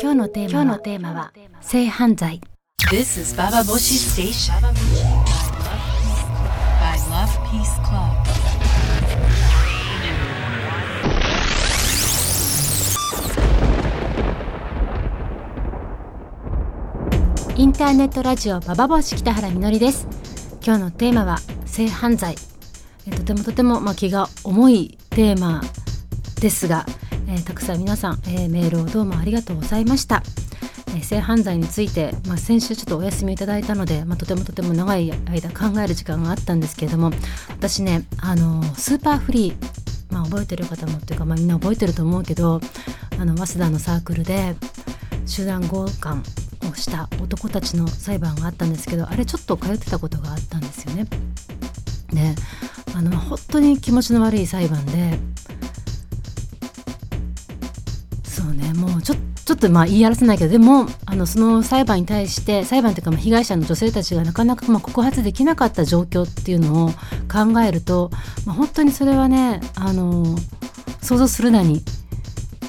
今日のテーマ今日のテーマは性犯罪。This is Baba Boshi Station. By Love Peace Club. インターネットラジオババボシ北原みのりです。今日のテーマは性犯罪。えとてもとてもまあ気が重いテーマですが、えーたくさん皆さん、えーメールをどうもありがとうございました、え性犯罪について、まあ、先週ちょっとお休みいただいたので、まあ、とてもとても長い間考える時間があったんですけれども私ねあのスーパーフリー、まあ、覚えてる方もっていうか、まあ、みんな覚えてると思うけどあの早稲田のサークルで集団強姦をした男たちの裁判があったんですけどあれちょっと通ってたことがあったんですよね。であの本当に気持ちの悪い裁判でそうね。もうちょちょっとまあ言い表せないけどでもあのその裁判に対して裁判というかまあ被害者の女性たちがなかなかまあ告発できなかった状況っていうのを考えると、まあ、本当にそれはねあの想像するなに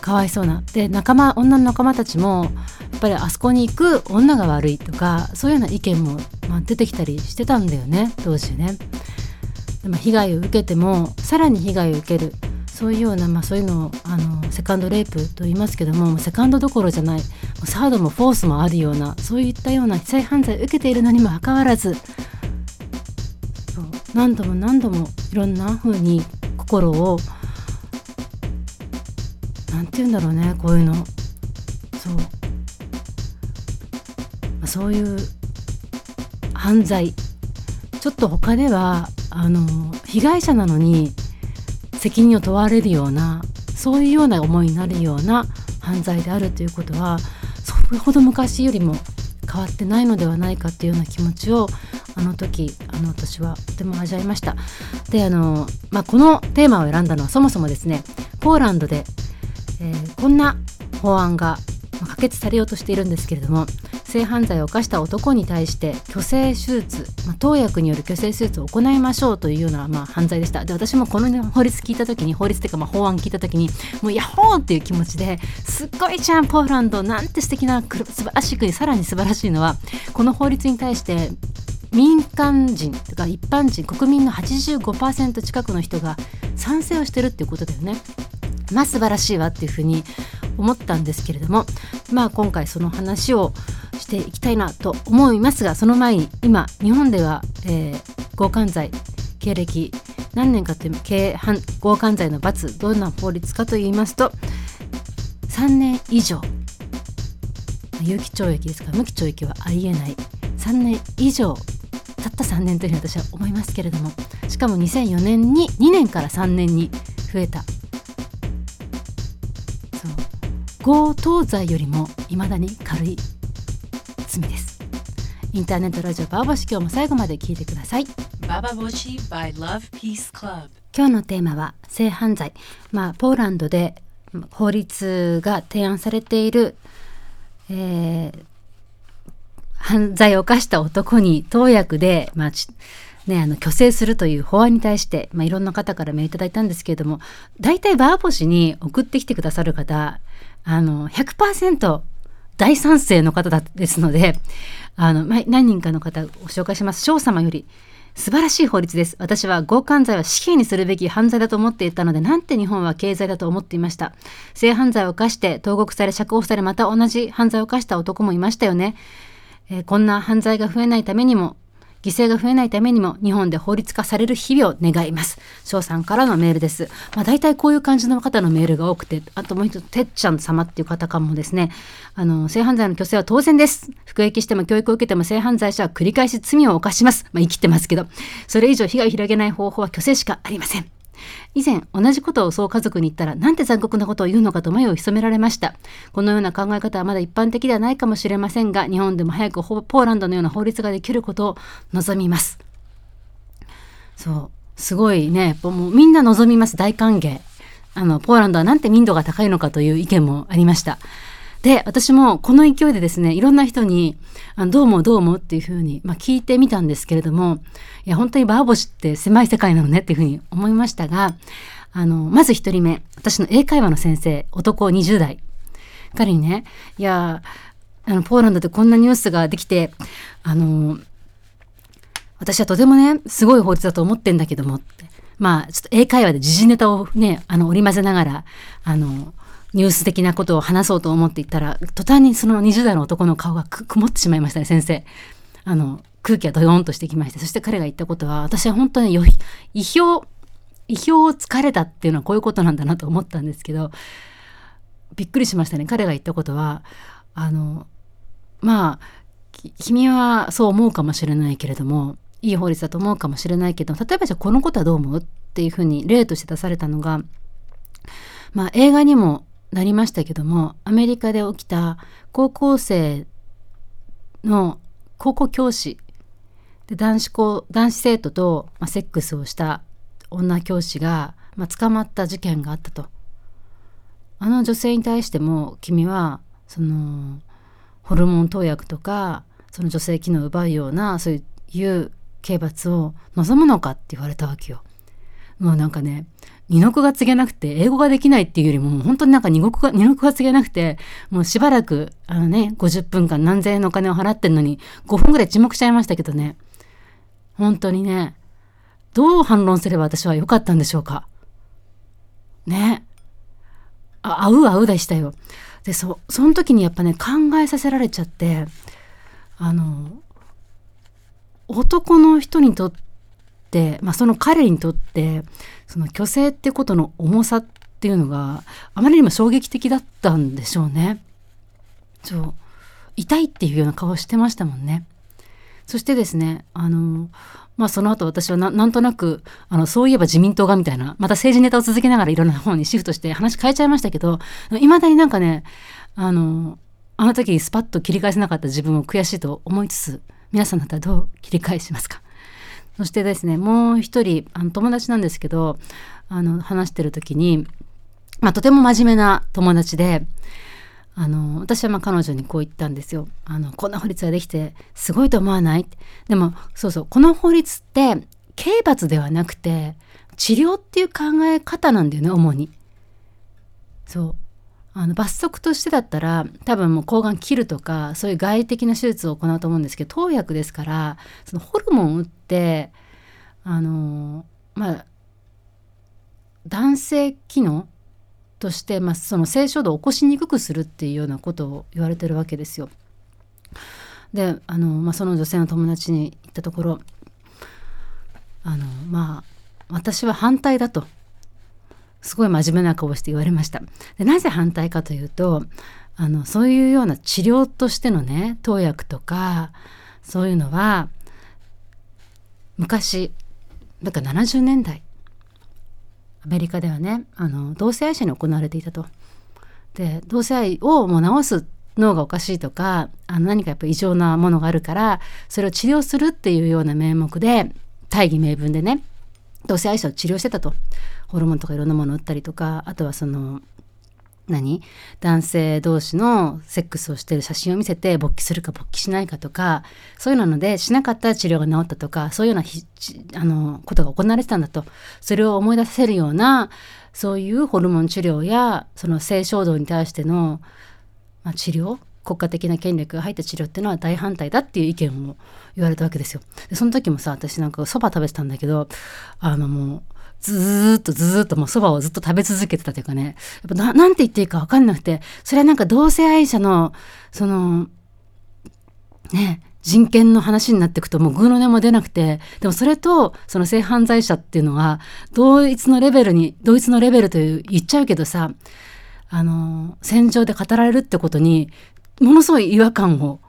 かわいそうな。で仲間女の仲間たちもやっぱりあそこに行く女が悪いとかそういうような意見も、まあ、出てきたりしてたんだよね当時ね。でまあ被害を受けてもさらに被害を受ける。そういうような、まあ、そういうのをあのセカンドレイプと言いますけどもセカンドどころじゃないサードもフォースもあるようなそういったような性犯罪を受けているのにもかかわらず何度も何度もいろんな風に心をなんて言うんだろうねこういうの。そう、まあそういう犯罪。ちょっと他ではあの被害者なのに責任を問われるようなそういうような思いになるような犯罪であるということはそれほど昔よりも変わってないのではないかっていうような気持ちをあの時あの私はとても味わいました。であの、まあ、このテーマを選んだのはそもそもですねポーランドで、えーこんな法案が可決されようとしているんですけれども性犯罪を犯した男に対して虚勢手術、まあ、投薬による虚勢手術を行いましょうというような、まあ、犯罪でしたで私もこの法律聞いた時に法律っていうかまあ法案聞いた時にもうヤッホーっていう気持ちですっごいじゃんポーランドなんて素敵な素晴らしい国さらに素晴らしいのはこの法律に対して民間人とか一般人国民の85%近くの人が賛成をしてるっていうことだよね。まあ素晴らしいわっていうふうに思ったんですけれどもまあ今回その話をしていきたいなと思いますがその前に今日本では、えー強姦罪経歴何年かという軽犯強姦罪の罰どんな法律かと言いますと3年以上有期懲役ですから無期懲役はありえない。3年以上たった3年というふうに私は思いますけれどもしかも2004年に2年から3年に増えた強盗罪よりも未だに軽い罪です。インターネットラジオバーバシ今日も最後まで聞いてください。Baba Boshi by Love Peace Club. 今日のテーマは性犯罪。まあポーランドでま法律が提案されている、えー犯罪を犯した男に投薬で、まあちね、あの虚勢するという法案に対して、まあ、いろんな方からメールいただいたんですけれども大体バーボシに送ってきてくださる方あの100%大賛成の方ですのであの、まあ、何人かの方を紹介します翔様より素晴らしい法律です。私は強姦罪は死刑にするべき犯罪だと思っていたので、なんて日本は経済だと思っていました。性犯罪を犯して投獄され釈放され、また同じ犯罪を犯した男もいましたよね。えーこんな犯罪が増えないためにも、犠牲が増えないためにも、日本で法律化される日々を願います。翔さんからのメールです。まあ、大体こういう感じの方のメールが多くて、あともう一つ、てっちゃん様っていう方かもですね、あの、性犯罪の虚勢は当然です。服役しても教育を受けても性犯罪者は繰り返し罪を犯します。まあ、生きてますけど、それ以上被害を広げない方法は虚勢しかありません。以前同じことをそう家族に言ったらなんて残酷なことを言うのかと眉を潜められました。このような考え方はまだ一般的ではないかもしれませんが日本でも早くポーランドのような法律ができることを望みます。そう。すごいね。もうみんな望みます。大歓迎。あのポーランドはなんて民度が高いのかという意見もありました。で私もこの勢いでですねいろんな人にあのどうもどうもっていうふうに、まあ、聞いてみたんですけれどもいや本当にバーボシって狭い世界なのねっていうふうに思いましたがあのまず一人目私の英会話の先生男20代。彼にねいやあのポーランドでこんなニュースができてあの私はとてもねすごい法律だと思ってんだけどもって。まあちょっと英会話で時事ネタをねあの織り交ぜながらあのニュース的なことを話そうと思っていったら途端にその20代の男の顔が曇ってしまいましたね先生。あの空気がドヨーンとしてきましてそして彼が言ったことは私は本当に意表意表をつかれたっていうのはこういうことなんだなと思ったんですけどびっくりしましたね彼が言ったことはあのまあ君はそう思うかもしれないけれどもいい法律だと思うかもしれないけど例えばじゃあこのことはどう思うっていうふうに例として出されたのがまあ映画にもなりましたけどもアメリカで起きた高校生の高校教師で男子校男子生徒と、まあ、セックスをした女教師が、まあ、捕まった事件があったと。あの女性に対しても君はそのホルモン投薬とかその女性機能を奪うようなそういう刑罰を望むのかって言われたわけよ。もうなんかね二の句が告げなくて英語ができないっていうよりも本当になんか二の句が二の句が告げなくてもうしばらくあのね50分間何千円のお金を払ってんのに5分ぐらい沈黙しちゃいましたけどね。本当にねどう反論すれば私は良かったんでしょうか。ね。あ合う合うでしたよ。でそその時にやっぱね考えさせられちゃってあの男の人にとって、まあ、その彼にとってその虚勢ってことの重さっていうのがあまりにも衝撃的だったんでしょうね。そう痛いっていうような顔してましたもんね。そしてですねあのまあその後私はなんとなくあのそういえば自民党がみたいなまた政治ネタを続けながらいろんな方にシフトして話変えちゃいましたけどいまだになんかねあのあの時スパッと切り返せなかった自分を悔しいと思いつつ皆さんだったらどう切り返しますか？そしてですねもう一人あの友達なんですけどあの話してる時に、まあ、とても真面目な友達であの私はまあ彼女にこう言ったんですよ。あのこんな法律ができてすごいと思わない？でもそうそうこの法律って刑罰ではなくて治療っていう考え方なんだよね主に。そう。あの罰則としてだったら多分もう抗がん切るとかそういう外的な手術を行うと思うんですけど投薬ですからそのホルモンを打ってあのまあ男性機能として、まあ、その性衝動を起こしにくくするっていうようなことを言われてるわけですよ。であの、まあ、その女性の友達に言ったところあのまあ私は反対だとすごい真面目な顔して言われました。でなぜ反対かというとあのそういうような治療としてのね投薬とかそういうのは昔だから70年代アメリカではねあの同性愛者に行われていたと。で同性愛をもう治す脳がおかしいとかあの何かやっぱ異常なものがあるからそれを治療するっていうような名目で大義名分でね同性愛者を治療してたとホルモンとかいろんなものを打ったりとかあとはその何？男性同士のセックスをしてる写真を見せて勃起するか勃起しないかとかそういうのでしなかったら治療が治ったとかそういうようなあのことが行われてたんだとそれを思い出せるようなそういうホルモン治療やその性衝動に対しての、まあ、治療国家的な権力が入った治療っていうのは大反対だっていう意見を言われたわけですよ。でその時もさ私なんかそば食べてたんだけどあのもうずっとずっともうそばをずっと食べ続けてたというかねやっぱなんて言っていいか分かんなくてそれはなんか同性愛者のそのね人権の話になっていくともうグーの音も出なくてでもそれとその性犯罪者っていうのは同一のレベルに同一のレベルという言っちゃうけどさあの戦場で語られるってことにものすごい違和感を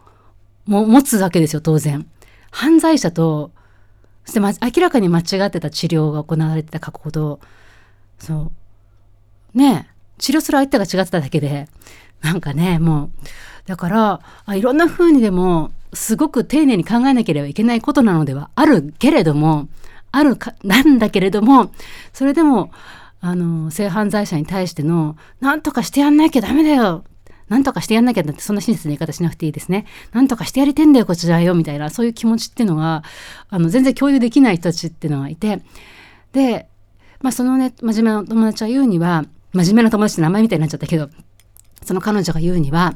も持つわけですよ当然。犯罪者とそして、ま、明らかに間違ってた治療が行われてた過去ほどそう。ね治療する相手が違ってただけでなんかねもうだからあいろんな風にでもすごく丁寧に考えなければいけないことなのではあるけれどもあるかなんだけれどもそれでもあの性犯罪者に対しての何とかしてやんなきゃダメだよなんとかしてやんなきゃってそんな親切な言い方しなくていいですね。なんとかしてやりてんだよこちらよみたいなそういう気持ちっていうのがあの全然共有できない人たちっていうのがいてで、まあ、そのね真面目な友達は言うには真面目な友達って名前みたいになっちゃったけどその彼女が言うには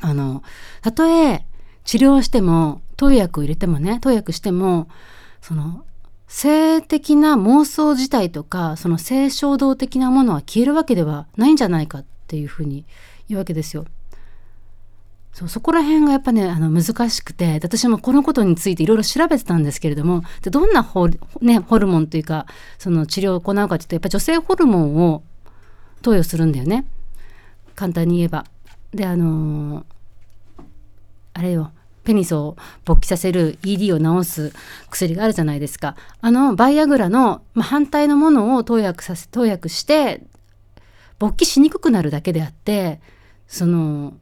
あのたとえ治療しても投薬を入れてもね投薬してもその性的な妄想自体とかその性衝動的なものは消えるわけではないんじゃないかっていうふうに言うわけですよ。そうそこら辺がやっぱねあの難しくて私もこのことについていろいろ調べてたんですけれどもでどんなホ,、ね、ホルモンというかその治療を行うかというとやっぱ女性ホルモンを投与するんだよね簡単に言えば。であのー、あれよペニスを勃起させる ED を治す薬があるじゃないですかあのバイアグラの、まあ、反対のものを投薬させ投薬して勃起しにくくなるだけであってその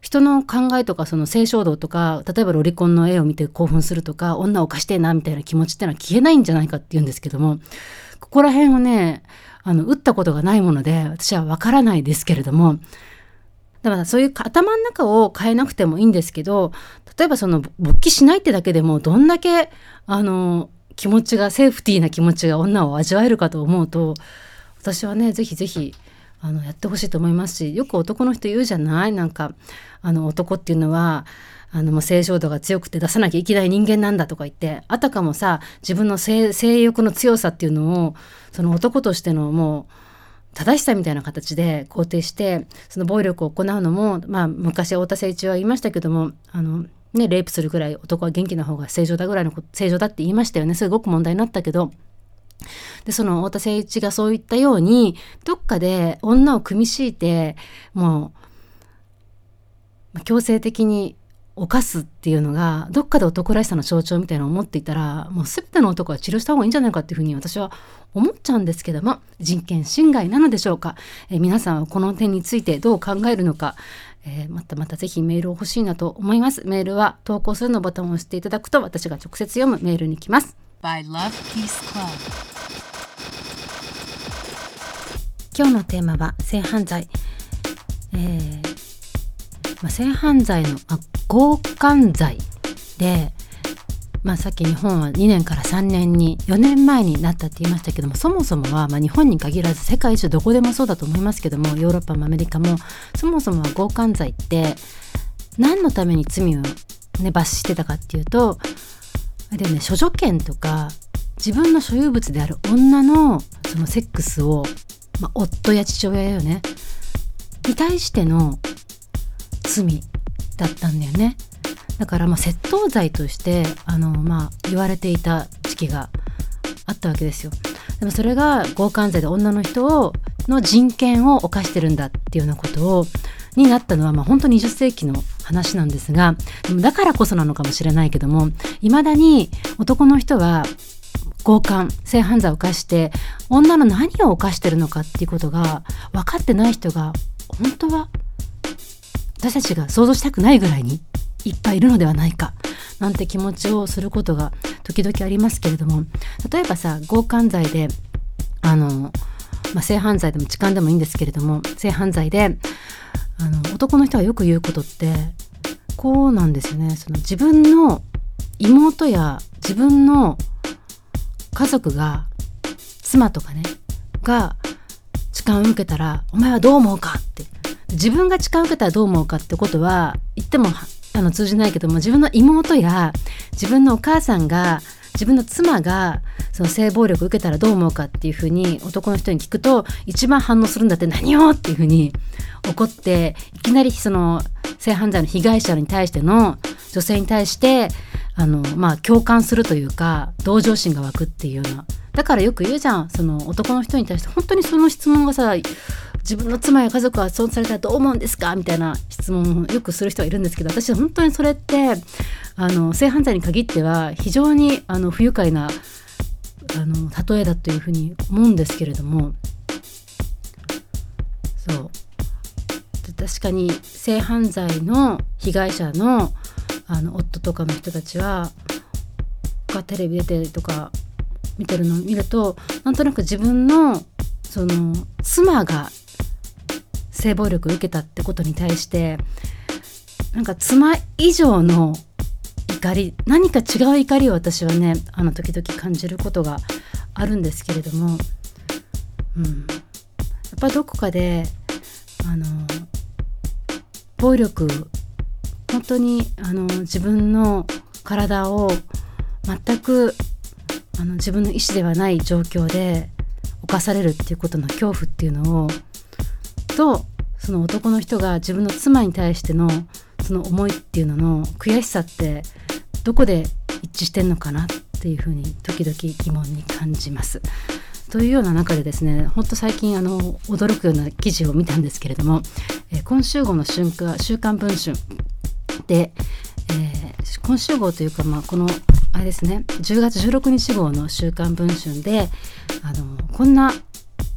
人の考えとかその性衝動とか例えばロリコンの絵を見て興奮するとか女を犯してえなみたいな気持ちってのは消えないんじゃないかって言うんですけどもここら辺をねあの打ったことがないもので私はわからないですけれどもだからそういう頭の中を変えなくてもいいんですけど例えばその勃起しないってだけでもどんだけあの気持ちがセーフティーな気持ちが女を味わえるかと思うと私はねぜひぜひあのやってほしいと思いますしよく男の人言うじゃない？なんかあの男っていうのはあのもう性衝動が強くて出さなきゃいけない人間なんだとか言ってあたかもさ自分の性欲の強さっていうのをその男としてのもう正しさみたいな形で肯定してその暴力を行うのも、まあ、昔太田誠一は言いましたけどもあの、ね、レイプするぐらい男は元気な方が正常だぐらいの正常だって言いましたよね。すごく問題になったけどでその太田誠一がそういったようにどっかで女を組み敷いてもう強制的に犯すっていうのがどっかで男らしさの象徴みたいなのを思っていたらもう全ての男は治療した方がいいんじゃないかっていうふうに私は思っちゃうんですけども人権侵害なのでしょうか、えー、皆さんはこの点についてどう考えるのか、えー、またまたぜひメールを欲しいなと思います。メールは投稿するのボタンを押していただくと私が直接読むメールに来ます。By Love Peace Club. 今日のテーマは性犯罪、えーまあ、性犯罪の、あ、強姦罪で、まあ、さっき日本は2年から3年に4年前になったって言いましたけどもそもそもは、まあ、日本に限らず世界中どこでもそうだと思いますけどもヨーロッパもアメリカもそもそもは強姦罪って何のために罪を、ね、罰してたかっていうとでね処女権とか自分の所有物である女のそのセックスを、まあ、夫や父親よねに対しての罪だったんだよね。だからまあ窃盗罪としてあの、まあ、言われていた時期があったわけですよ。でもそれが強姦罪で女の人をの人権を犯してるんだっていうようなことをになったのは、まあ、本当20世紀の話なんですがでもだからこそなのかもしれないけどもいまだに男の人は強姦性犯罪を犯して女の何を犯してるのかっていうことが分かってない人が本当は私たちが想像したくないぐらいにいっぱいいるのではないかなんて気持ちをすることが時々ありますけれども例えばさ強姦罪であの、まあ、性犯罪でも痴漢でもいいんですけれども性犯罪であの男の人がよく言うことってこなんですねその自分の妹や自分の家族が妻とかねが痴漢を受けたら「お前はどう思うか?」って自分が痴漢を受けたらどう思うかってことは言ってもあの通じないけども自分の妹や自分のお母さんが自分の妻がその性暴力を受けたらどう思うかっていうふうに男の人に聞くと一番反応するんだって何よっていうふうに怒っていきなりその性犯罪の被害者に対しての女性に対してあのまあ共感するというか同情心が湧くっていうような。だからよく言うじゃんその男の人に対して本当にその質問がさ自分の妻や家族はそうされたらどう思うんですか？みたいな質問をよくする人はいるんですけど私は本当にそれってあの性犯罪に限っては非常にあの不愉快なあの例えだというふうに思うんですけれども。そう。確かに性犯罪の被害者のあの夫とかの人たちはがテレビ出てるとか見てるのを見るとなんとなく自分のその妻が性暴力受けたってことに対してなんか妻以上の怒り何か違う怒りを私はねあの時々感じることがあるんですけれども、うん、やっぱどこかであの暴力本当にあの自分の体を全くあの自分の意思ではない状況で犯されるっていうことの恐怖っていうのをとその男の人が自分の妻に対してのその思いっていうのの悔しさってどこで一致してんのかなっていうふうに時々疑問に感じます。というような中でですねほんと最近あの驚くような記事を見たんですけれども、えー、今週号の週刊週刊文春で、えー、今週号というか、まあ、このあれですね10月16日号の「週刊文春で」あのこんな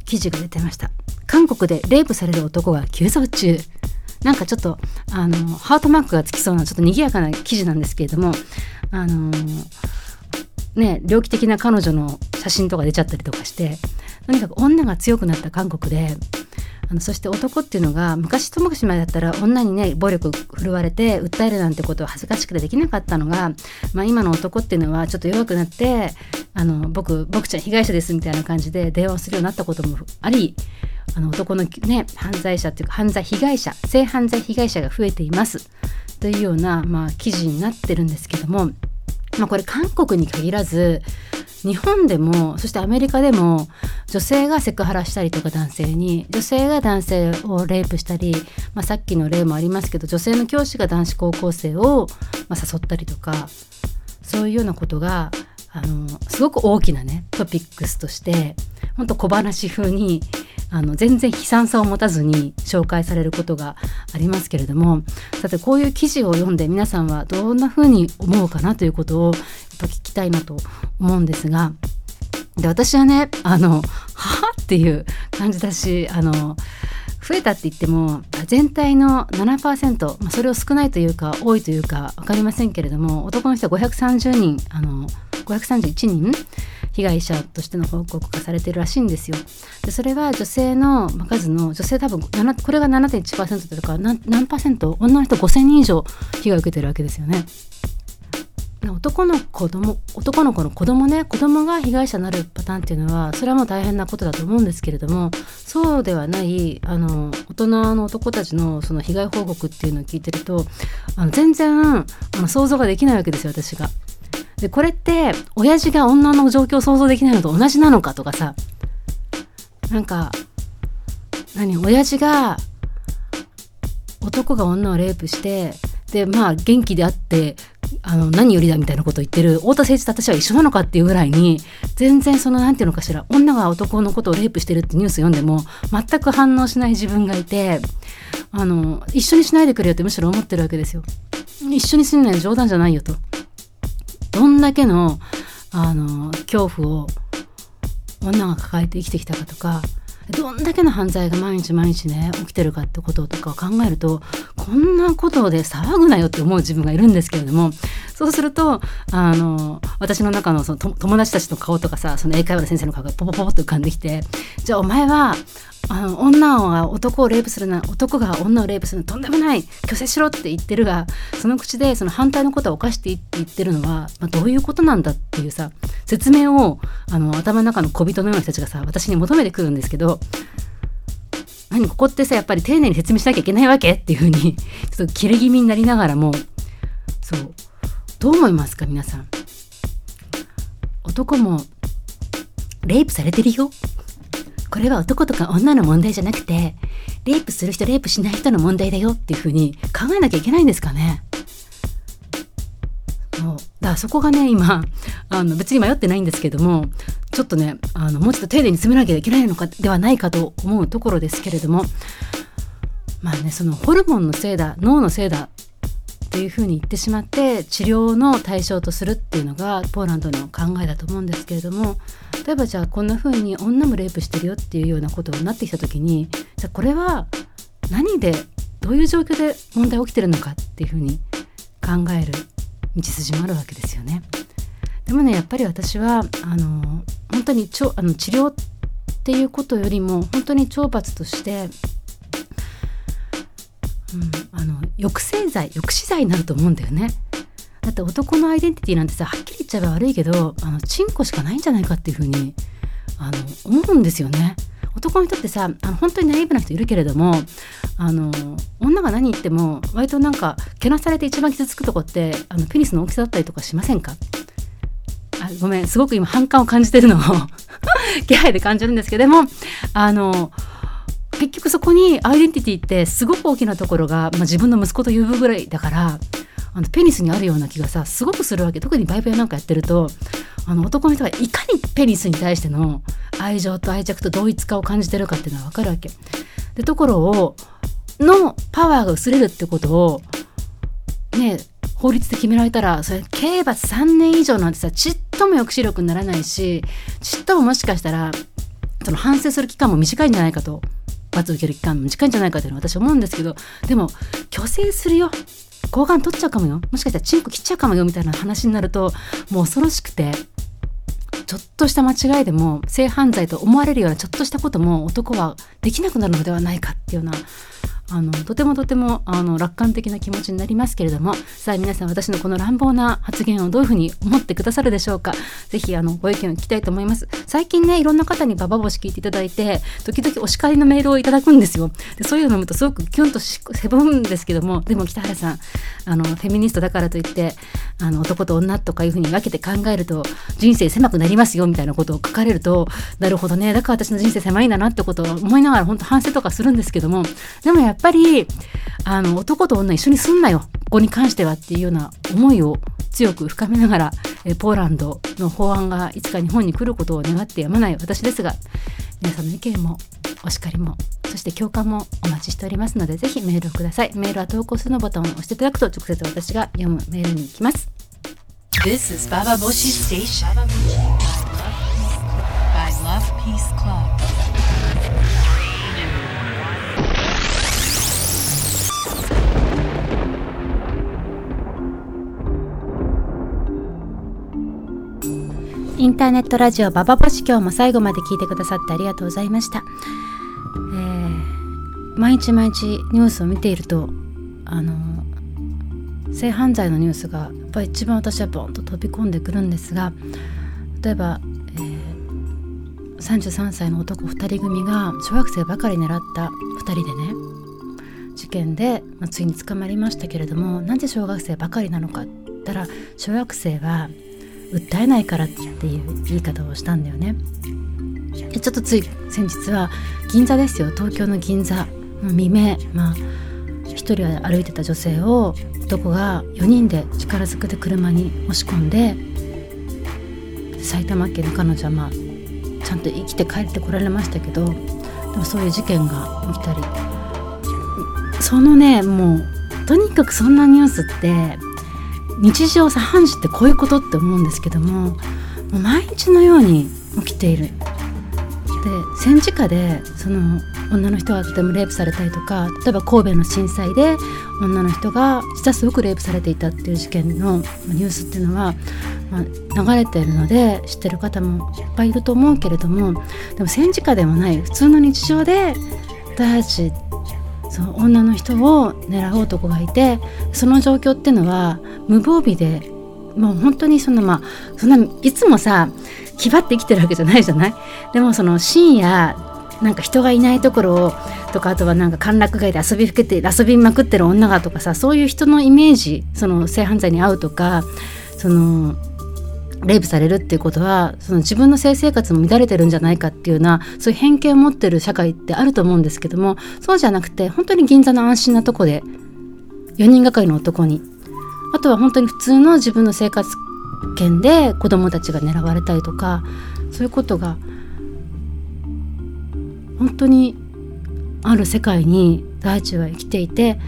記事が出てました韓国でレイプされる男が急増中。なんかちょっとあのハートマークがつきそうなちょっと賑やかな記事なんですけれどもあのね猟奇的な彼女の写真とか出ちゃったりとかしてとにかく女が強くなった韓国でのそして男っていうのが昔と昔までだったら女にね暴力振るわれて訴えるなんてことは恥ずかしくてできなかったのが、まあ、今の男っていうのはちょっと弱くなってあの僕僕ちゃん被害者ですみたいな感じで電話をするようになったこともありあの男のね犯罪者っていうか犯罪被害者性犯罪被害者が増えています。というような、まあ、記事になってるんですけども、まあ、これ韓国に限らず日本でもそしてアメリカでも女性がセクハラしたりとか男性に女性が男性をレイプしたり、まあ、さっきの例もありますけど女性の教師が男子高校生を、まあ、誘ったりとかそういうようなことがあのすごく大きなねトピックスとしてほんと小話風にあの全然悲惨さを持たずに紹介されることがありますけれどもさてこういう記事を読んで皆さんはどんな風に思うかなということをやっぱ聞きたいなと思うんですがで私はねあの「はっていう感じだしあの増えたって言っても全体の7%、まあ、それを少ないというか多いというか分かりませんけれども男の人は530人あの531人被害者としての報告がされてるらしいんですよ。でそれは女性の数の女性多分これが7.1%とか何何パーセント女の人5,000人以上被害を受けてるわけですよね。男の子供男の子の子供ね子供が被害者になるパターンっていうのはそれはもう大変なことだと思うんですけれどもそうではないあの大人の男たちのその被害報告っていうのを聞いてるとあの全然あの想像ができないわけですよ私が。でこれって親父が女の状況を想像できないのと同じなのかとかさなんか何親父が男が女をレイプしてでまあ元気であってあの何よりだみたいなことを言ってる太田誠一と私は一緒なのかっていうぐらいに全然その何て言うのかしら女が男のことをレイプしてるってニュース読んでも全く反応しない自分がいてあの一緒にしないでくれよってむしろ思ってるわけですよ。一緒にすんない冗談じゃないよと。どんだけのあの恐怖を女が抱えて生きてきたかとかどんだけの犯罪が毎日毎日ね起きてるかってこととかを考えるとこんなことで騒ぐなよって思う自分がいるんですけれどもそうするとあの私の中のその友達たちの顔とかさその英会話の先生の顔がポポポポって浮かんできてじゃあお前はあの女が男をレイプするな男が女をレイプするのとんでもない虚勢しろって言ってるがその口でその反対のことを犯していいって言ってるのは、まあ、どういうことなんだっていうさ説明をあの頭の中の小人のような人たちがさ私に求めてくるんですけど何ここってさやっぱり丁寧に説明しなきゃいけないわけっていうふうにちょっと切れ気味になりながらもそう。どう思いますか皆さん？男もレイプされてるよ。これは男とか女の問題じゃなくて、レイプする人、レイプしない人の問題だよ。っていうふうに考えなきゃいけないんですかね。そうだからそこがね今あの別に迷ってないんですけどもちょっとねあのもうちょっと丁寧に詰めなきゃいけないのかではないかと思うところですけれどもまあねそのホルモンのせいだ脳のせいだっていうふうに言ってしまって治療の対象とするっていうのがポーランドの考えだと思うんですけれども例えばじゃあこんなふうに女もレイプしてるよっていうようなことになってきた時にじゃあこれは何でどういう状況で問題起きてるのかっていうふうに考える道筋もあるわけですよね。でもねやっぱり私はあの本当にちょあの治療っていうことよりも本当に懲罰としてうん、あの抑制剤抑止剤になると思うんだよね。だって男のアイデンティティなんてさはっきり言っちゃえば悪いけどあのチンコしかないんじゃないかっていうふうにあの思うんですよね。男の人ってさあの本当にナイーブな人いるけれどもあの女が何言っても割となんかけなされて一番傷つくとこってあのペニスの大きさだったりとかしませんか？あごめんすごく今反感を感じてるのを 気配で感じるんですけどもあの結局そこにアイデンティティってすごく大きなところが、まあ、自分の息子と呼ぶぐらいだからあのペニスにあるような気がさすごくするわけ特にバイブやなんかやってるとあの男の人がいかにペニスに対しての愛情と愛着と同一化を感じてるかっていうのは分かるわけ。でところをのパワーが薄れるってことをね法律で決められたらそれ刑罰3年以上なんてさちっとも抑止力にならないしちっとももしかしたらその反省する期間も短いんじゃないかと罰受ける期間短いんじゃないかというのは私思うんですけどでも虚勢するよ。抗がん取っちゃうかもよ。もしかしたらチンコ切っちゃうかもよみたいな話になるともう恐ろしくてちょっとした間違いでも性犯罪と思われるようなちょっとしたことも男はできなくなるのではないかっていうようなあのとてもとてもあの楽観的な気持ちになりますけれどもさあ皆さん私のこの乱暴な発言をどういうふうに思ってくださるでしょうか。ぜひあのご意見を聞きたいと思います。最近ねいろんな方にババ星聞いていただいて時々お叱りのメールをいただくんですよ。でそういうのを読むとすごくキュンとしせぶんですけどもでも北原さんあのフェミニストだからといってあの男と女とかいうふうに分けて考えると人生狭くなりますよみたいなことを書かれるとなるほどねだから私の人生狭いんだなってことを思いながら本当反省とかするんですけどもでもやっっぱりあの男と女一緒にすんなよここに関してはっていうような思いを強く深めながらえポーランドの法案がいつか日本に来ることを願ってやまない私ですが皆さんの意見もお叱りもそして共感もお待ちしておりますのでぜひメールをくださいメールは投稿するのボタンを押していただくと直接私が読むメールに行きます This is Baba Boshi Station. By Love Peace Club. インターネットラジオババボシ今日も最後まで聞いてくださってありがとうございました、えー毎日毎日ニュースを見ているとあの性犯罪のニュースがやっぱり一番私はボンと飛び込んでくるんですが例えば、えー33歳の男2人組が小学生ばかり狙った2人でね事件で、まあ、ついに捕まりましたけれどもなぜ小学生ばかりなのかって言ったら小学生は訴えないからっていう言い方をしたんだよね。でちょっとつい先日は銀座ですよ。東京の銀座。の未明。まあ一人は歩いてた女性を男が4人で力ずくで車に押し込んで埼玉県の彼女はまあちゃんと生きて帰ってこられましたけどでもそういう事件が起きたり。そのねもうとにかくそんなニュースって日常茶飯事ってこういうことって思うんですけどももう毎日のように起きている。で戦時下でその女の人がとてもレイプされたりとか例えば神戸の震災で女の人が実はすごくレイプされていたっていう事件のニュースっていうのは、まあ、流れているので知ってる方もいっぱいいると思うけれどもでも戦時下でもない普通の日常で私たちその女の人を狙う男がいてその状況っていうのは無防備でもう本当にそんなまあそんないつもさ気張って生きてるわけじゃないじゃない？でもその深夜なんか人がいないところをとかあとはなんか歓楽街で遊びふけて遊びまくってる女がとかさそういう人のイメージその性犯罪に遭うとかそのレイプされるっていうことはその自分の性生活も乱れてるんじゃないかっていうようなそういう偏見を持ってる社会ってあると思うんですけどもそうじゃなくて本当に銀座の安心なとこで4人がかりの男にあとは本当に普通の自分の生活圏で子供たちが狙われたりとかそういうことが本当にある世界に大地は生きていて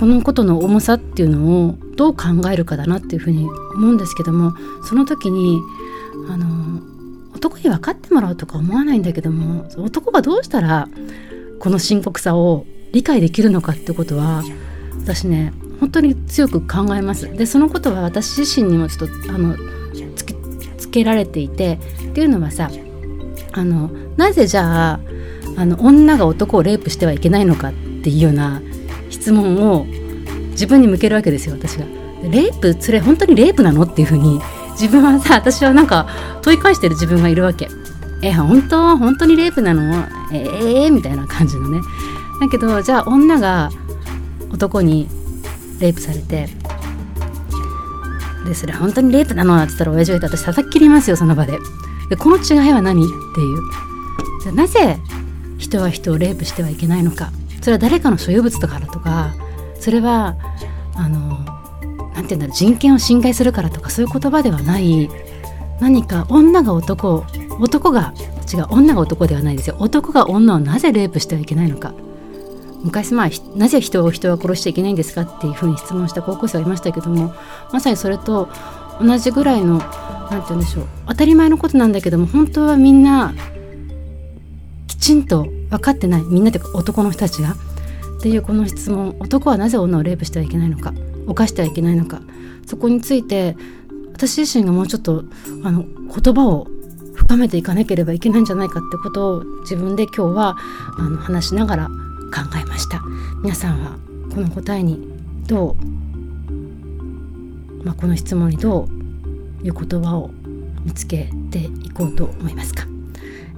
このことの重さっていうのをどう考えるかだなっていうふうに思うんですけどもその時にあの男に分かってもらうとか思わないんだけども男がどうしたらこの深刻さを理解できるのかってことは私ね本当に強く考えます。でそのことは私自身にもちょっとあのつけつけられていてっていうのはさあのなぜじゃああの女が男をレイプしてはいけないのかっていうような質問を自分に向けるわけですよ私が。レイプそれ本当にレイプなのっていうふうに。自分はさ私はなんか問い返してる自分がいるわけ。え本当？本当にレイプなの？ええー、みたいな感じのね。だけどじゃあ女が男にレイプされてでそれ本当にレイプなの？って言ったら親父が言った私叩き切りますよその場で。でこの違いは何？っていう。じゃなぜ人は人をレイプしてはいけないのか。それは誰かの所有物とかだとかそれはあのなんて言うんだろう人権を侵害するからとかそういう言葉ではない。何か女が男男が違う女が男ではないですよ。男が女をなぜレイプしてはいけないのか。昔まあなぜ人を人は殺しちゃいけないんですかっていうふうに質問した高校生はいましたけどもまさにそれと同じぐらいの何て言うんでしょう当たり前のことなんだけども本当はみんなちんと分かってないみんなって男の人たちが。っていうこの質問男はなぜ女をレイプしてはいけないのか犯してはいけないのかそこについて私自身がもうちょっとあの言葉を深めていかなければいけないんじゃないかってことを自分で今日はあの話しながら考えました。皆さんはこの答えにどう、まあ、この質問にどういう言葉を見つけていこうと思いますか？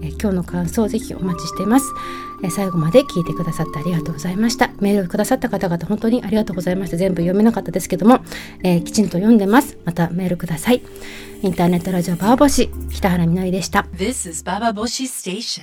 え今日の感想をぜひお待ちしています、え最後まで聞いてくださってありがとうございました。メールをくださった方々本当にありがとうございました。全部読めなかったですけども、えー、きちんと読んでます。またメールください。インターネットラジオバーボシ北原みのりでした。This is Baba Boshi Station.